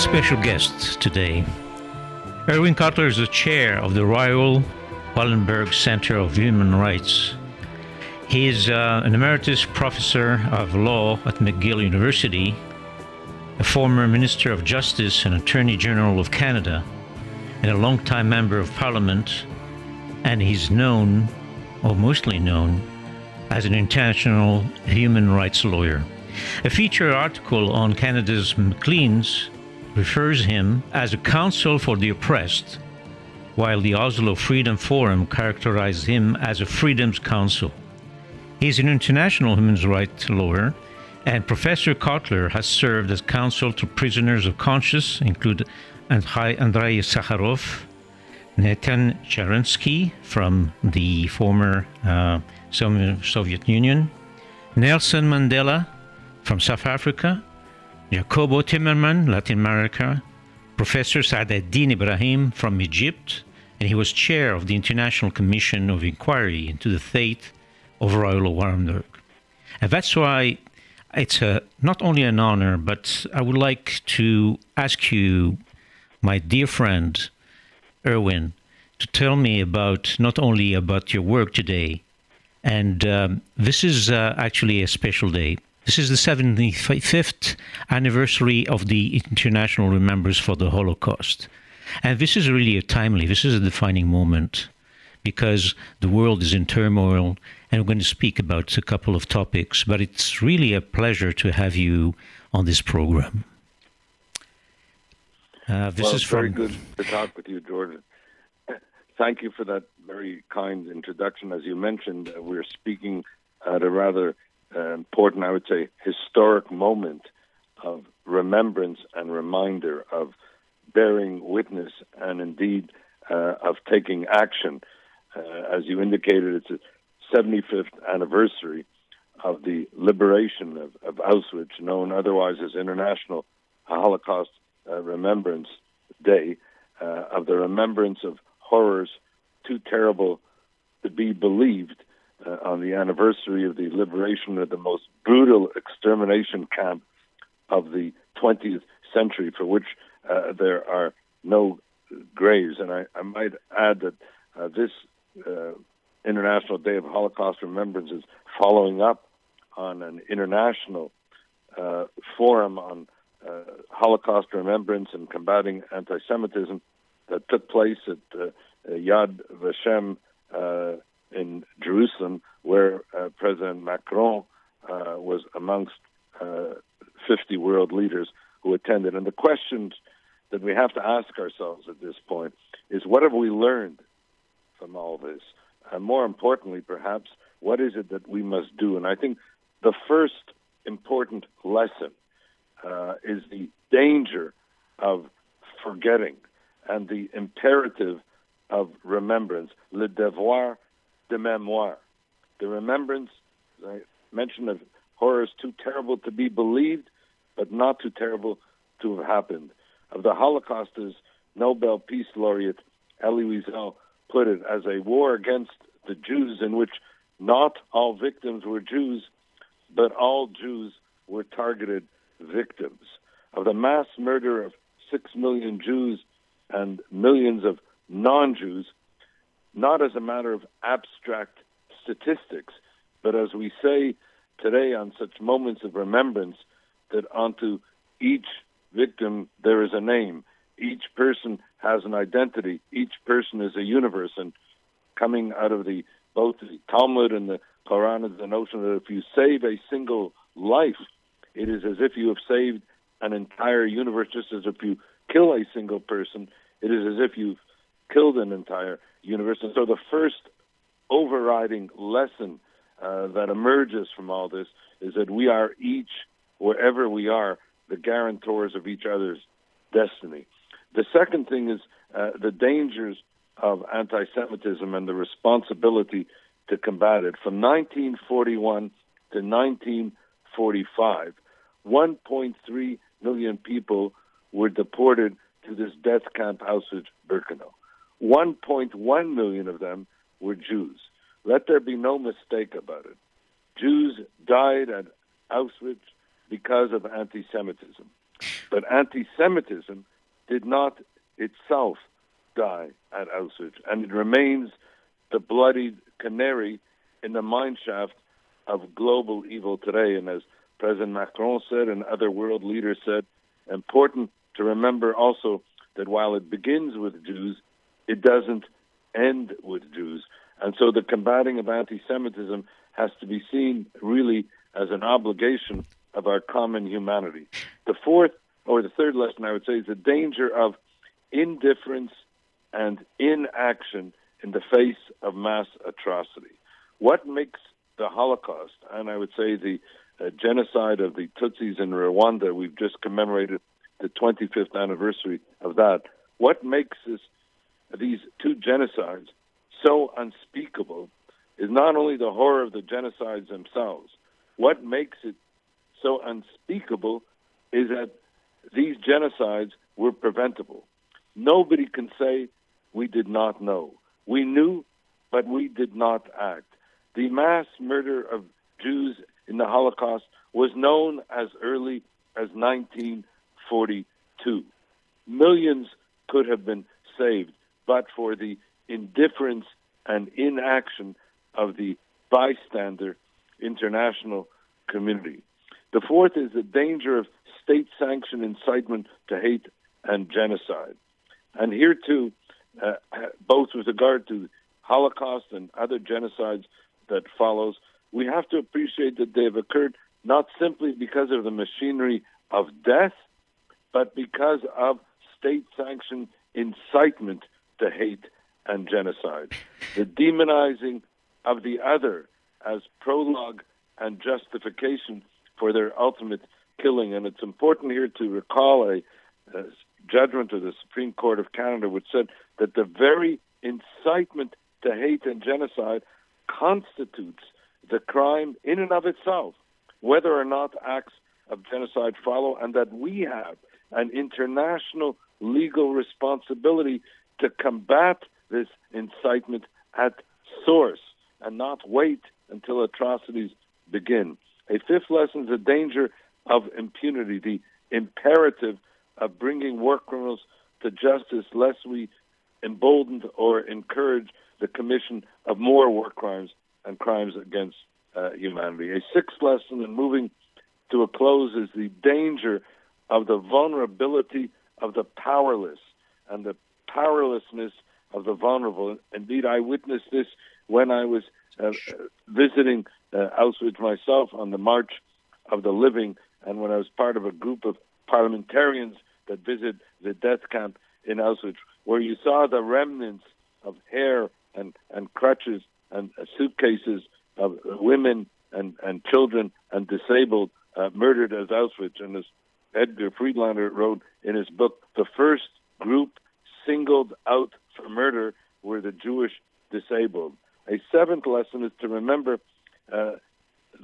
special guest today. Irwin Cotler is the chair of the Raoul Wallenberg Center of Human Rights. He is uh, an emeritus professor of law at McGill University, a former Minister of Justice and Attorney General of Canada, and a longtime member of Parliament, and he's known, or mostly known, as an international human rights lawyer. A feature article on Canada's Maclean's refers him as a counsel for the oppressed, while the Oslo Freedom Forum characterized him as a freedom's counsel. He's an international human rights lawyer, and Professor Cotler has served as counsel to prisoners of conscience, include Andrei Sakharov, Nathan Sharansky from the former uh, Soviet Union, Nelson Mandela from South Africa, Jacobo Timerman, Latin America, Professor Saad Eddin Ibrahim from Egypt, and he was chair of the International Commission of Inquiry into the fate of Raoul Wallenberg. And that's why it's a, not only an honor, but I would like to ask you, my dear friend Irwin, to tell me about not only about your work today, and um, this is uh, actually a special day. This is the 75th anniversary of the International Remembrance for the Holocaust. And this is really a timely, this is a defining moment because the world is in turmoil and we're going to speak about a couple of topics, but it's really a pleasure to have you on this program. Uh, this well, is very good to talk with you, Jordan. Thank you for that very kind introduction. As you mentioned, uh, we're speaking at a rather important, I would say, historic moment of remembrance and reminder of bearing witness and indeed uh, of taking action. Uh, as you indicated, it's a 75th anniversary of the liberation of, of Auschwitz, known otherwise as International Holocaust uh, Remembrance Day, uh, of the remembrance of horrors too terrible to be believed uh, on the anniversary of the liberation of the most brutal extermination camp of the 20th century, for which uh, there are no graves. And I, I might add that uh, this uh, International Day of Holocaust Remembrance is following up on an international uh, forum on uh, Holocaust remembrance and combating anti-Semitism that took place at Yad Vashem in Jerusalem, where uh, President Macron uh, was amongst uh, 50 world leaders who attended. And the questions that we have to ask ourselves at this point is what have we learned from all this? And more importantly, perhaps, what is it that we must do? And I think the first important lesson uh, is the danger of forgetting and the imperative of remembrance, le devoir de mémoire, the remembrance, I mentioned of horrors too terrible to be believed, but not too terrible to have happened. Of the Holocaust, as Nobel Peace Laureate Elie Wiesel put it, as a war against the Jews in which not all victims were Jews, but all Jews were targeted victims. Of the mass murder of six million Jews and millions of non Jews, not as a matter of abstract statistics, but as we say today on such moments of remembrance, that onto each victim there is a name. Each person has an identity. Each person is a universe. And coming out of the both the Talmud and the Quran is the notion that if you save a single life, it is as if you have saved an entire universe. Just as if you kill a single person, it is as if you've killed an entire universe. And so the first overriding lesson uh, that emerges from all this is that we are each, wherever we are, the guarantors of each other's destiny. The second thing is uh, the dangers of anti Semitism and the responsibility to combat it. From 1941 to 1945, 1.3 million people were deported to this death camp Auschwitz Birkenau. 1.1 million of them were Jews. Let there be no mistake about it. Jews died at Auschwitz because of anti Semitism. But anti Semitism did not itself die at Auschwitz, and it remains the bloodied canary in the mineshaft of global evil today. And as President Macron said and other world leaders said, important to remember also that while it begins with Jews, it doesn't end with Jews. And so the combating of anti Semitism has to be seen really as an obligation of our common humanity. The fourth or the third lesson I would say is the danger of indifference and inaction in the face of mass atrocity. What makes the Holocaust, and I would say the uh, genocide of the Tutsis in Rwanda, we've just commemorated the 25th anniversary of that. What makes this, these two genocides so unspeakable is not only the horror of the genocides themselves. What makes it so unspeakable is that these genocides were preventable. Nobody can say we did not know. We knew, but we did not act. The mass murder of Jews in the Holocaust was known as early as 1942. Millions could have been saved, but for the indifference and inaction of the bystander international community. The fourth is the danger of state sanctioned incitement to hate and genocide. And here too, uh, both with regard to Holocaust and other genocides that follows, we have to appreciate that they've occurred not simply because of the machinery of death, but because of state sanctioned incitement to hate and genocide. The demonizing of the other as prologue and justification for their ultimate killing. And it's important here to recall a, a judgment of the Supreme Court of Canada, which said that the very incitement to hate and genocide constitutes the crime in and of itself, whether or not acts of genocide follow, and that we have an international legal responsibility to combat this incitement at source and not wait until atrocities begin. A fifth lesson is the danger of impunity, the imperative of bringing war criminals to justice, lest we embolden or encourage the commission of more war crimes and crimes against uh, humanity. A sixth lesson in moving to a close is the danger of the vulnerability of the powerless and the powerlessness of the vulnerable. Indeed, I witnessed this when I was uh, visiting uh, Auschwitz myself on the March of the Living, and when I was part of a group of parliamentarians that visited the death camp in Auschwitz, where you saw the remnants of hair and, and crutches and uh, suitcases of women and, and children and disabled uh, murdered as Auschwitz. And as Edgar Friedlander wrote in his book, the first group singled out for murder were the Jewish disabled. A seventh lesson is to remember uh,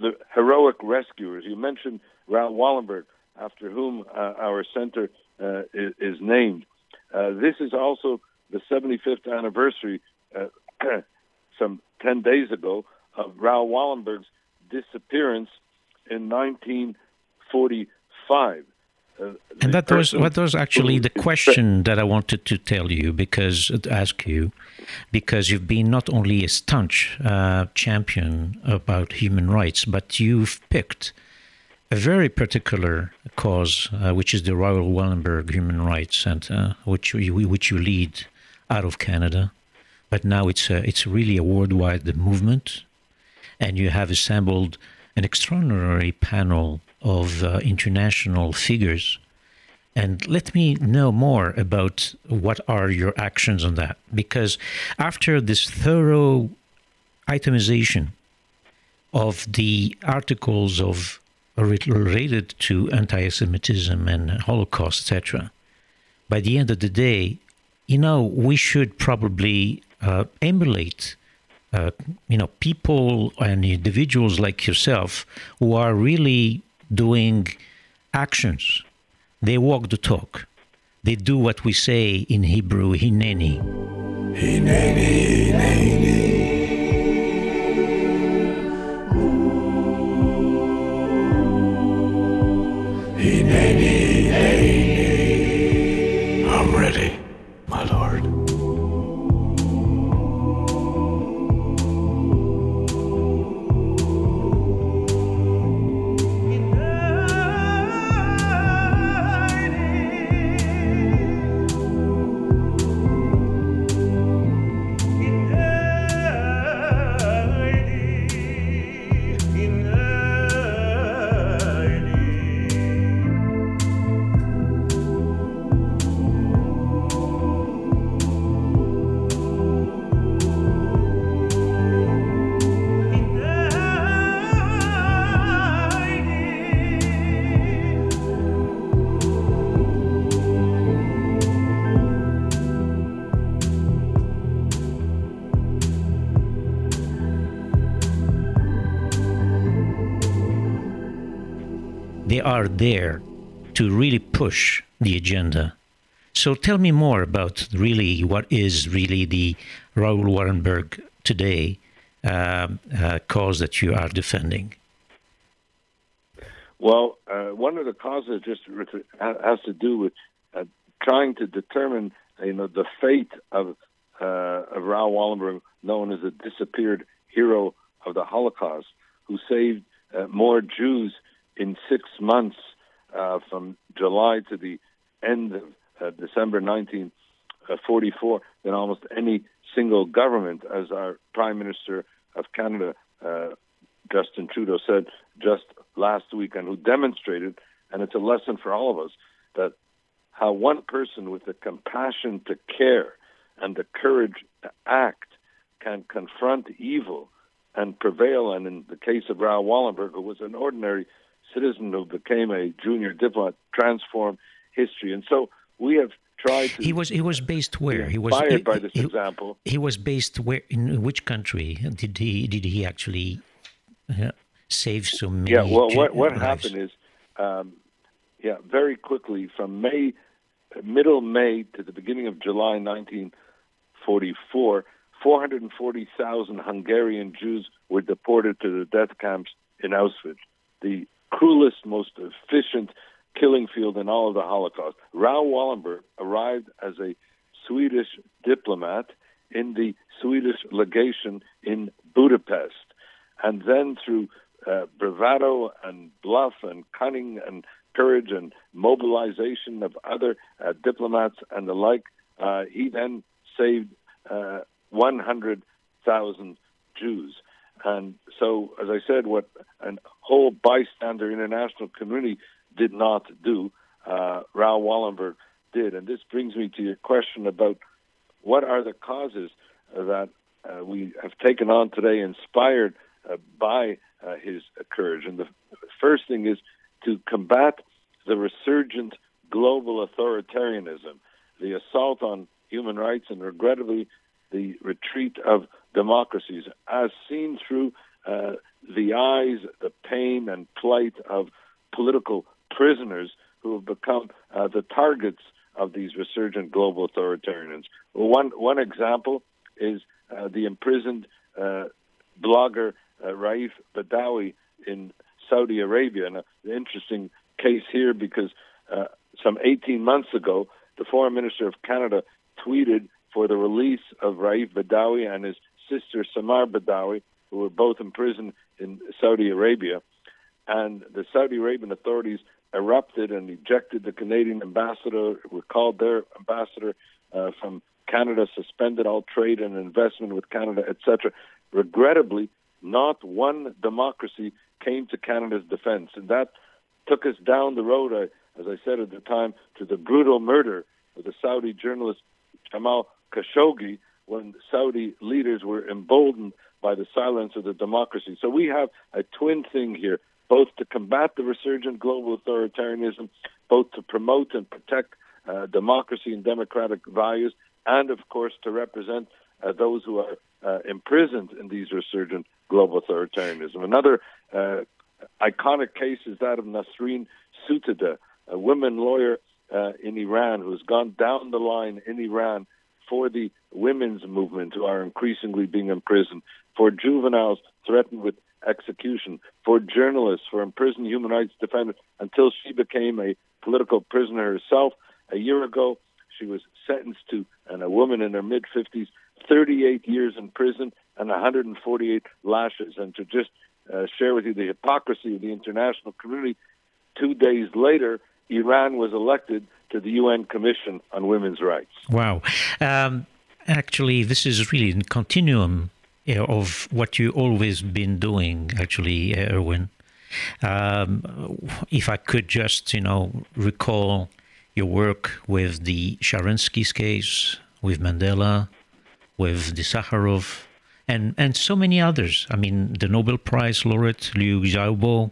the heroic rescuers. You mentioned Raoul Wallenberg, after whom uh, our center uh, is, is, named. Uh, this is also the 75th anniversary, uh, some 10 days ago, of Raoul Wallenberg's disappearance in 1945. And that was that was actually the question that I wanted to tell you because to ask you, because you've been not only a staunch uh, champion about human rights, but you've picked a very particular cause, uh, which is the Raoul Wallenberg Human Rights, uh, which you, which you lead out of Canada. But now it's a, it's really a worldwide movement, and you have assembled an extraordinary panel of uh, international figures. And let me know more about what are your actions on that. Because after this thorough itemization of the articles of related to anti-Semitism and Holocaust, etc., by the end of the day, you know, we should probably uh, emulate uh, you know, people and individuals like yourself who are really doing actions. They walk the talk. They do what we say in Hebrew, hineni. Hineni, hineni. Are there to really push the agenda. So tell me more about really what is really the Raoul Wallenberg today uh, uh, cause that you are defending. Well, uh, one of the causes just has to do with uh, trying to determine, you know, the fate of uh, of Raoul Wallenberg, known as a disappeared hero of the Holocaust, who saved uh, more Jews in six months uh, from July to the end of uh, December 1944 than almost any single government, as our Prime Minister of Canada, uh, Justin Trudeau, said just last week, and who demonstrated, and it's a lesson for all of us, that how one person with the compassion to care and the courage to act can confront evil and prevail. And in the case of Raoul Wallenberg, who was an ordinary citizen who became a junior diplomat, transform history. And so we have tried to. He was he was based where? He was inspired by this he, example. He was based where? In which country did he did he actually uh, save so many? Yeah. Well, what what lives? happened is, um, yeah, very quickly from May, middle May to the beginning of July, 1944. 440,000 Hungarian Jews were deported to the death camps in Auschwitz, the cruelest, most efficient killing field in all of the Holocaust. Raoul Wallenberg arrived as a Swedish diplomat in the Swedish legation in Budapest. And then through uh, bravado and bluff and cunning and courage and mobilization of other uh, diplomats and the like, uh, he then saved uh, 100,000 Jews. And so, as I said, what a whole bystander international community did not do, uh, Raoul Wallenberg did. And this brings me to your question about what are the causes that uh, we have taken on today, inspired uh, by uh, his courage. And the first thing is to combat the resurgent global authoritarianism, the assault on human rights, and regrettably, the retreat of democracies, as seen through uh, the eyes, the pain, and plight of political prisoners who have become uh, the targets of these resurgent global authoritarians. One one example is uh, the imprisoned uh, blogger uh, Raif Badawi in Saudi Arabia, and an interesting case here because uh, some 18 months ago, the foreign minister of Canada tweeted for the release of Raif Badawi and his sister Samar Badawi, who were both imprisoned in Saudi Arabia. And the Saudi Arabian authorities erupted and ejected the Canadian ambassador, recalled their ambassador uh, from Canada, suspended all trade and investment with Canada, etc. Regrettably, not one democracy came to Canada's defense. And that took us down the road, uh, as I said at the time, to the brutal murder of the Saudi journalist Jamal Khashoggi when Saudi leaders were emboldened by the silence of the democracy. So we have a twin thing here both to combat the resurgent global authoritarianism, both to promote and protect uh, democracy and democratic values, and of course to represent uh, those who are uh, imprisoned in these resurgent global authoritarianism. Another uh, iconic case is that of Nasrin Sotoudeh, a women lawyer uh, in Iran who has gone down the line in Iran for the women's movement who are increasingly being imprisoned, for juveniles threatened with execution, for journalists, for imprisoned human rights defenders, until she became a political prisoner herself. A year ago, she was sentenced to, and a woman in her mid 50s, 38 years in prison and 148 lashes. And to just uh, share with you the hypocrisy of the international community, two days later, Iran was elected to the UN Commission on Women's Rights. Wow. Um, actually, this is really a continuum of what you always been doing, actually, Irwin. Um, if I could just, you know, recall your work with the Sharansky's case, with Mandela, with the Sakharov, and, and so many others. I mean, the Nobel Prize laureate Liu Xiaobo,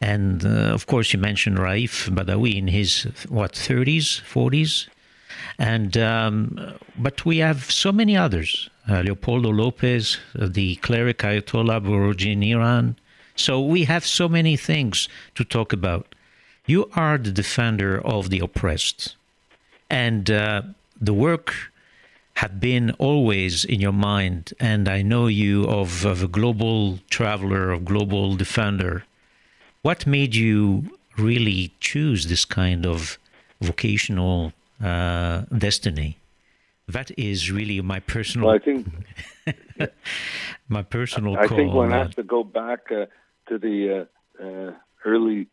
and uh, of course, you mentioned Raif Badawi in his, what, 30s, 40s? And um, but we have so many others: uh, Leopoldo Lopez, uh, the cleric Ayatollah Boroujerdi in Iran, So we have so many things to talk about. You are the defender of the oppressed, and uh, the work had been always in your mind. And I know you of, of a global traveler, of global defender. What made you really choose this kind of vocational uh, destiny? That is really my personal. Well, I think my personal. I call think one on has to go back uh, to the uh, uh, early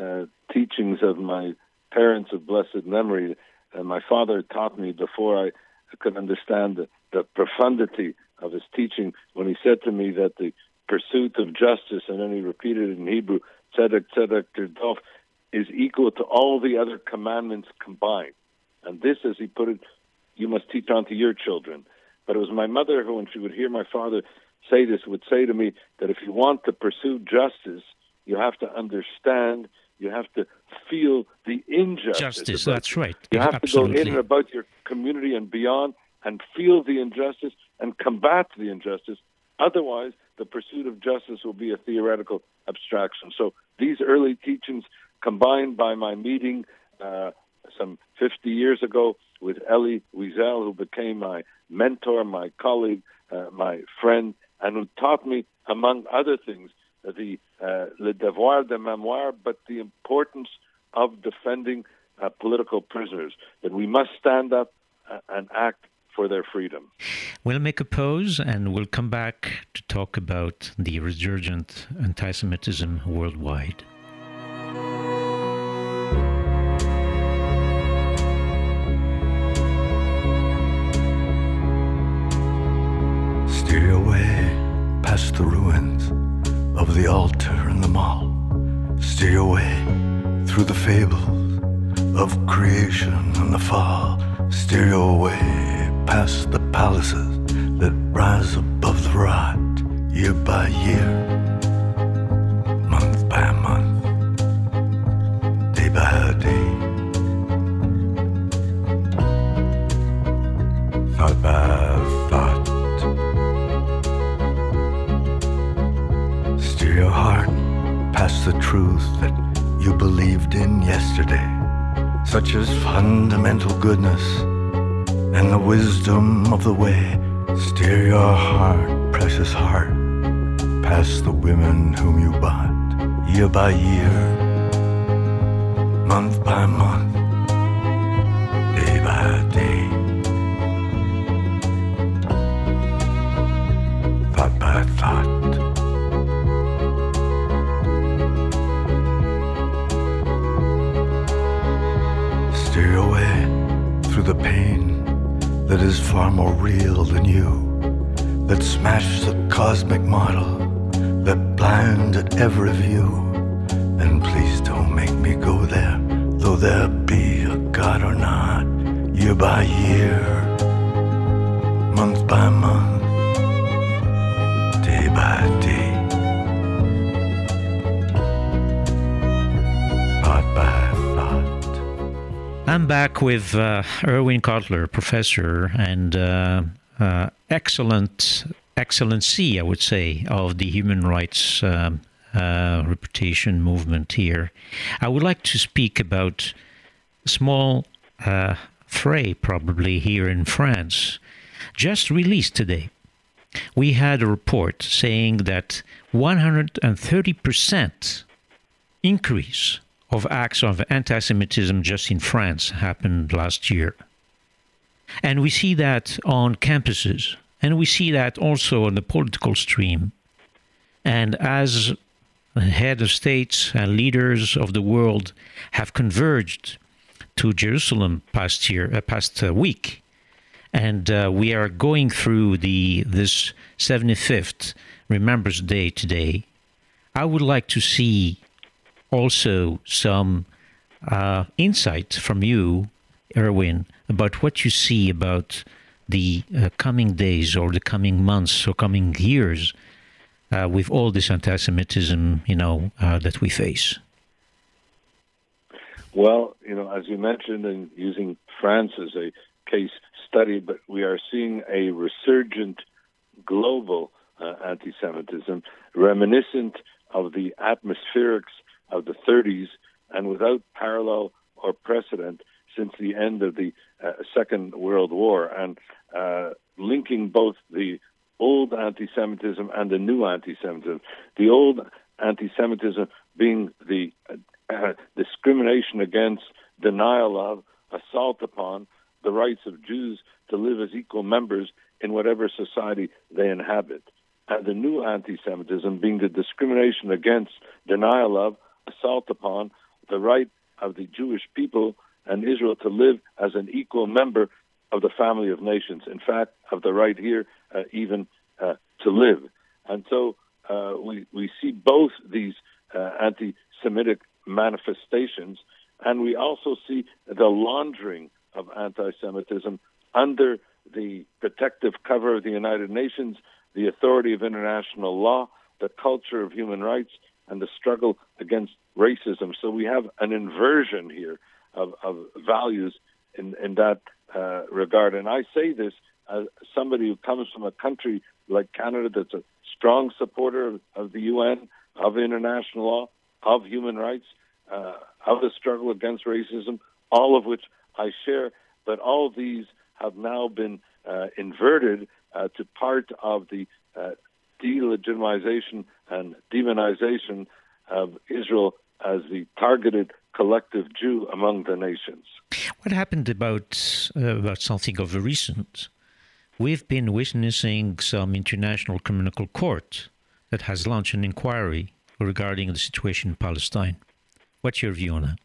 uh, teachings of my parents of blessed memory. Uh, my father taught me before I could understand the, the profundity of his teaching when he said to me that the pursuit of justice, and then he repeated it in Hebrew, tzedek tzedek tirdof, is equal to all the other commandments combined. And this, as he put it, you must teach on to your children. But it was my mother who, when she would hear my father say this, would say to me that if you want to pursue justice, you have to understand, you have to feel the injustice. justice. That's right. you have Absolutely. to go in and about your community and beyond and feel the injustice and combat the injustice. Otherwise, the pursuit of justice will be a theoretical abstraction. So these early teachings, combined by my meeting uh, some 50 years ago with Elie Wiesel, who became my mentor, my colleague, uh, my friend, and who taught me, among other things, the uh, le devoir de mémoire, but the importance of defending uh, political prisoners, that we must stand up uh, and act for their freedom. We'll make a pause and we'll come back to talk about the resurgent anti Semitism worldwide. Steer away past the ruins of the altar and the mall. Steer away through the fables of creation and the fall. Steer away past the palaces that rise above the rot, year by year, month by month, day by day. Thought by thought. Steer your heart past the truth that you believed in yesterday, such as fundamental goodness and the wisdom of the way. Steer your heart, precious heart, past the women whom you bought, year by year, month by month, than you, that smashed the cosmic model, that blinded every view. And please don't make me go there, though there be a God or not, year by year, month by month, day by day. I'm back with uh, Irwin Cotler, professor and uh, uh, excellent excellency, I would say, of the human rights um, uh, reputation movement here. I would like to speak about a small uh, fray, probably here in France, just released today. We had a report saying that 130% increase of acts of anti Semitism just in France happened last year. And we see that on campuses, and we see that also on the political stream. And as head of states and leaders of the world have converged to Jerusalem past year, uh, past uh, week, and uh, we are going through the this 75th Remembrance Day today. I would like to see also some uh, insight from you, Irwin, about what you see about the uh, coming days or the coming months or coming years uh, with all this anti-Semitism, you know, uh, that we face. Well, you know, as you mentioned, and using France as a case study, but we are seeing a resurgent global uh, anti-Semitism, reminiscent of the atmospherics of the 30s and without parallel or precedent since the end of the uh, Second World War, and uh, linking both the old anti Semitism and the new anti Semitism. The old anti Semitism being the uh, discrimination against, denial of, assault upon the rights of Jews to live as equal members in whatever society they inhabit. And the new anti Semitism being the discrimination against, denial of, assault upon the right of the Jewish people and Israel to live as an equal member of the family of nations. In fact, of the right here uh, even uh, to live. And so uh, we we see both these uh, anti-Semitic manifestations, and we also see the laundering of anti-Semitism under the protective cover of the United Nations, the authority of international law, the culture of human rights, and the struggle against racism. So we have an inversion here of, of values in, in that uh, regard. And I say this as somebody who comes from a country like Canada that's a strong supporter of, of the UN, of international law, of human rights, uh, of the struggle against racism, all of which I share. But all these have now been uh, inverted uh, to part of the uh, delegitimization and demonization of Israel as the targeted collective Jew among the nations. What happened about uh, about something of a recent? We've been witnessing some international criminal court that has launched an inquiry regarding the situation in Palestine. What's your view on that?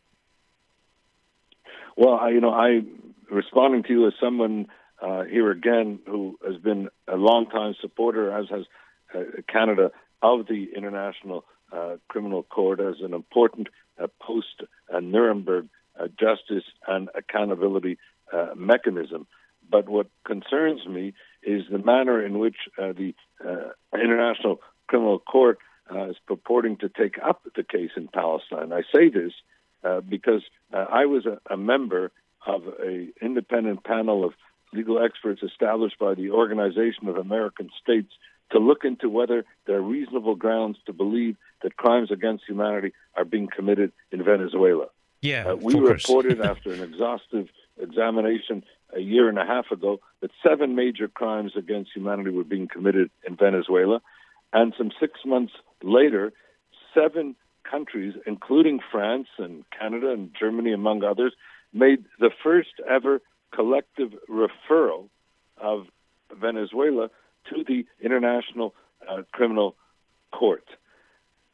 Well, I, you know, I responding to you as someone uh, here again who has been a long-time supporter, as has uh, Canada, of the International uh, Criminal Court as an important uh, post Nuremberg uh, justice and accountability uh, mechanism. But what concerns me is the manner in which the International Criminal Court is purporting to take up the case in Palestine. I say this because I was a, a member of an independent panel of legal experts established by the Organization of American States to look into whether there are reasonable grounds to believe that crimes against humanity are being committed in Venezuela. Yeah, uh, we reported after an exhaustive examination a year and a half ago that seven major crimes against humanity were being committed in Venezuela, and some six months later, seven countries, including France and Canada and Germany, among others, made the first ever collective referral of Venezuela to the International uh, Criminal Court.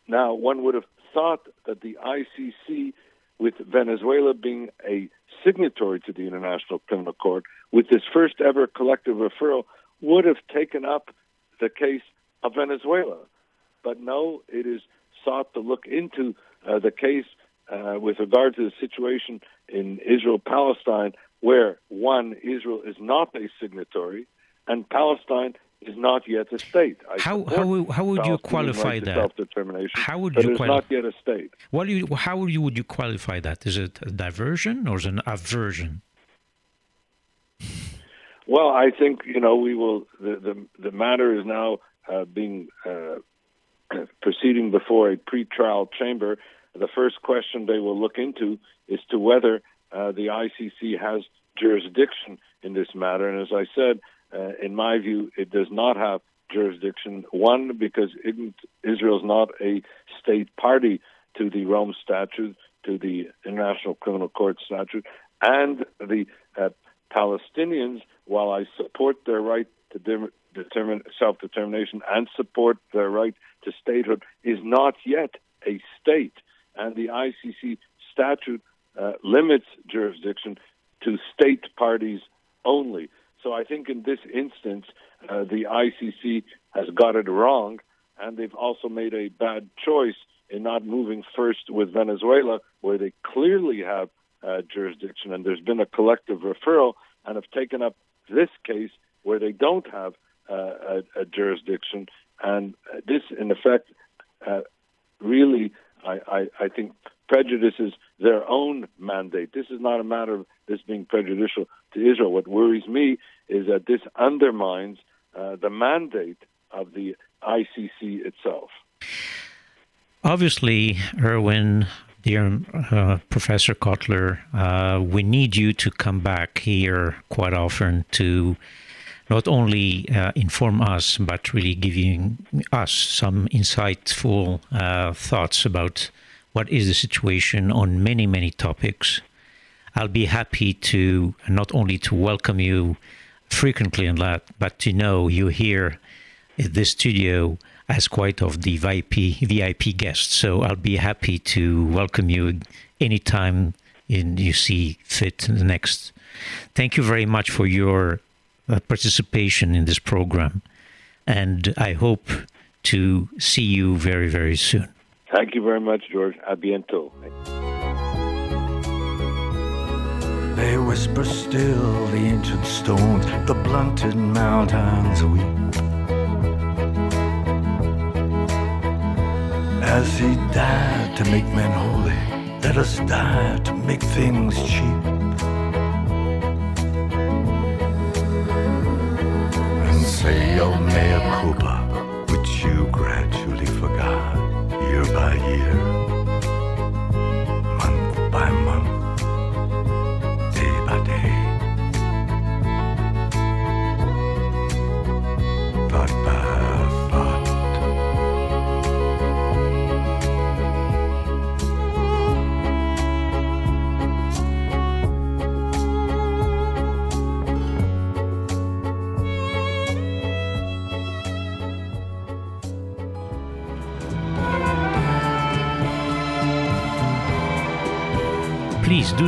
Now, one would have thought that the ICC, with Venezuela being a signatory to the International Criminal Court, with this first ever collective referral, would have taken up the case of Venezuela. But no, it is sought to look into uh, the case uh, with regard to the situation in Israel Palestine, where one, Israel is not a signatory, and Palestine is not yet a state. I how how, how would you qualify that? Self-determination. How would you qualify? not yet a state. What you, how would you would you qualify that? Is it a diversion or is it an aversion? Well, I think you know we will. The the, the matter is now uh, being uh, proceeding before a pretrial chamber. The first question they will look into is to whether uh, the ICC has jurisdiction in this matter. And as I said, uh, in my view, it does not have jurisdiction. One, because Israel is not a state party to the Rome Statute, to the International Criminal Court Statute, and the uh, Palestinians, while I support their right to de- determine self-determination and support their right to statehood, is not yet a state, and the ICC statute uh, limits jurisdiction to state parties only. So I think in this instance, uh, the ICC has got it wrong, and they've also made a bad choice in not moving first with Venezuela, where they clearly have uh, jurisdiction, and there's been a collective referral, and have taken up this case where they don't have uh, a, a, jurisdiction. And this, in effect, uh, really, I, I, I think, prejudices their own mandate. This is not a matter of this being prejudicial to Israel. What worries me is that this undermines uh, the mandate of the ICC itself. Obviously, Irwin, dear uh, Professor Cotler, uh, we need you to come back here quite often to not only uh, inform us, but really giving us some insightful uh, thoughts about what is the situation on many, many topics. I'll be happy to not only to welcome you frequently and that, but to know you here in this studio as quite of the VIP VIP guest. So I'll be happy to welcome you anytime in, you see fit in the next. Thank you very much for your uh, participation in this program, and I hope to see you very very soon. Thank you very much, George. A bientôt. They whisper still, the ancient stones, the blunted mountains weep. As he died to make men holy, let us die to make things cheap. And say your mea culpa, by year,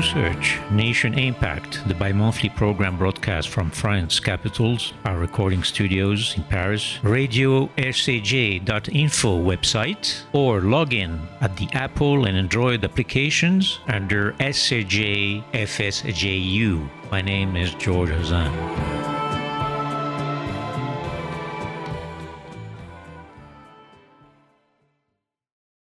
Please do search Nation Impact, the bi monthly program broadcast from France capitals, our recording studios in Paris, radio rcj.info website, or log in at the Apple and Android applications under SCJ FSJU. My name is George Hazan.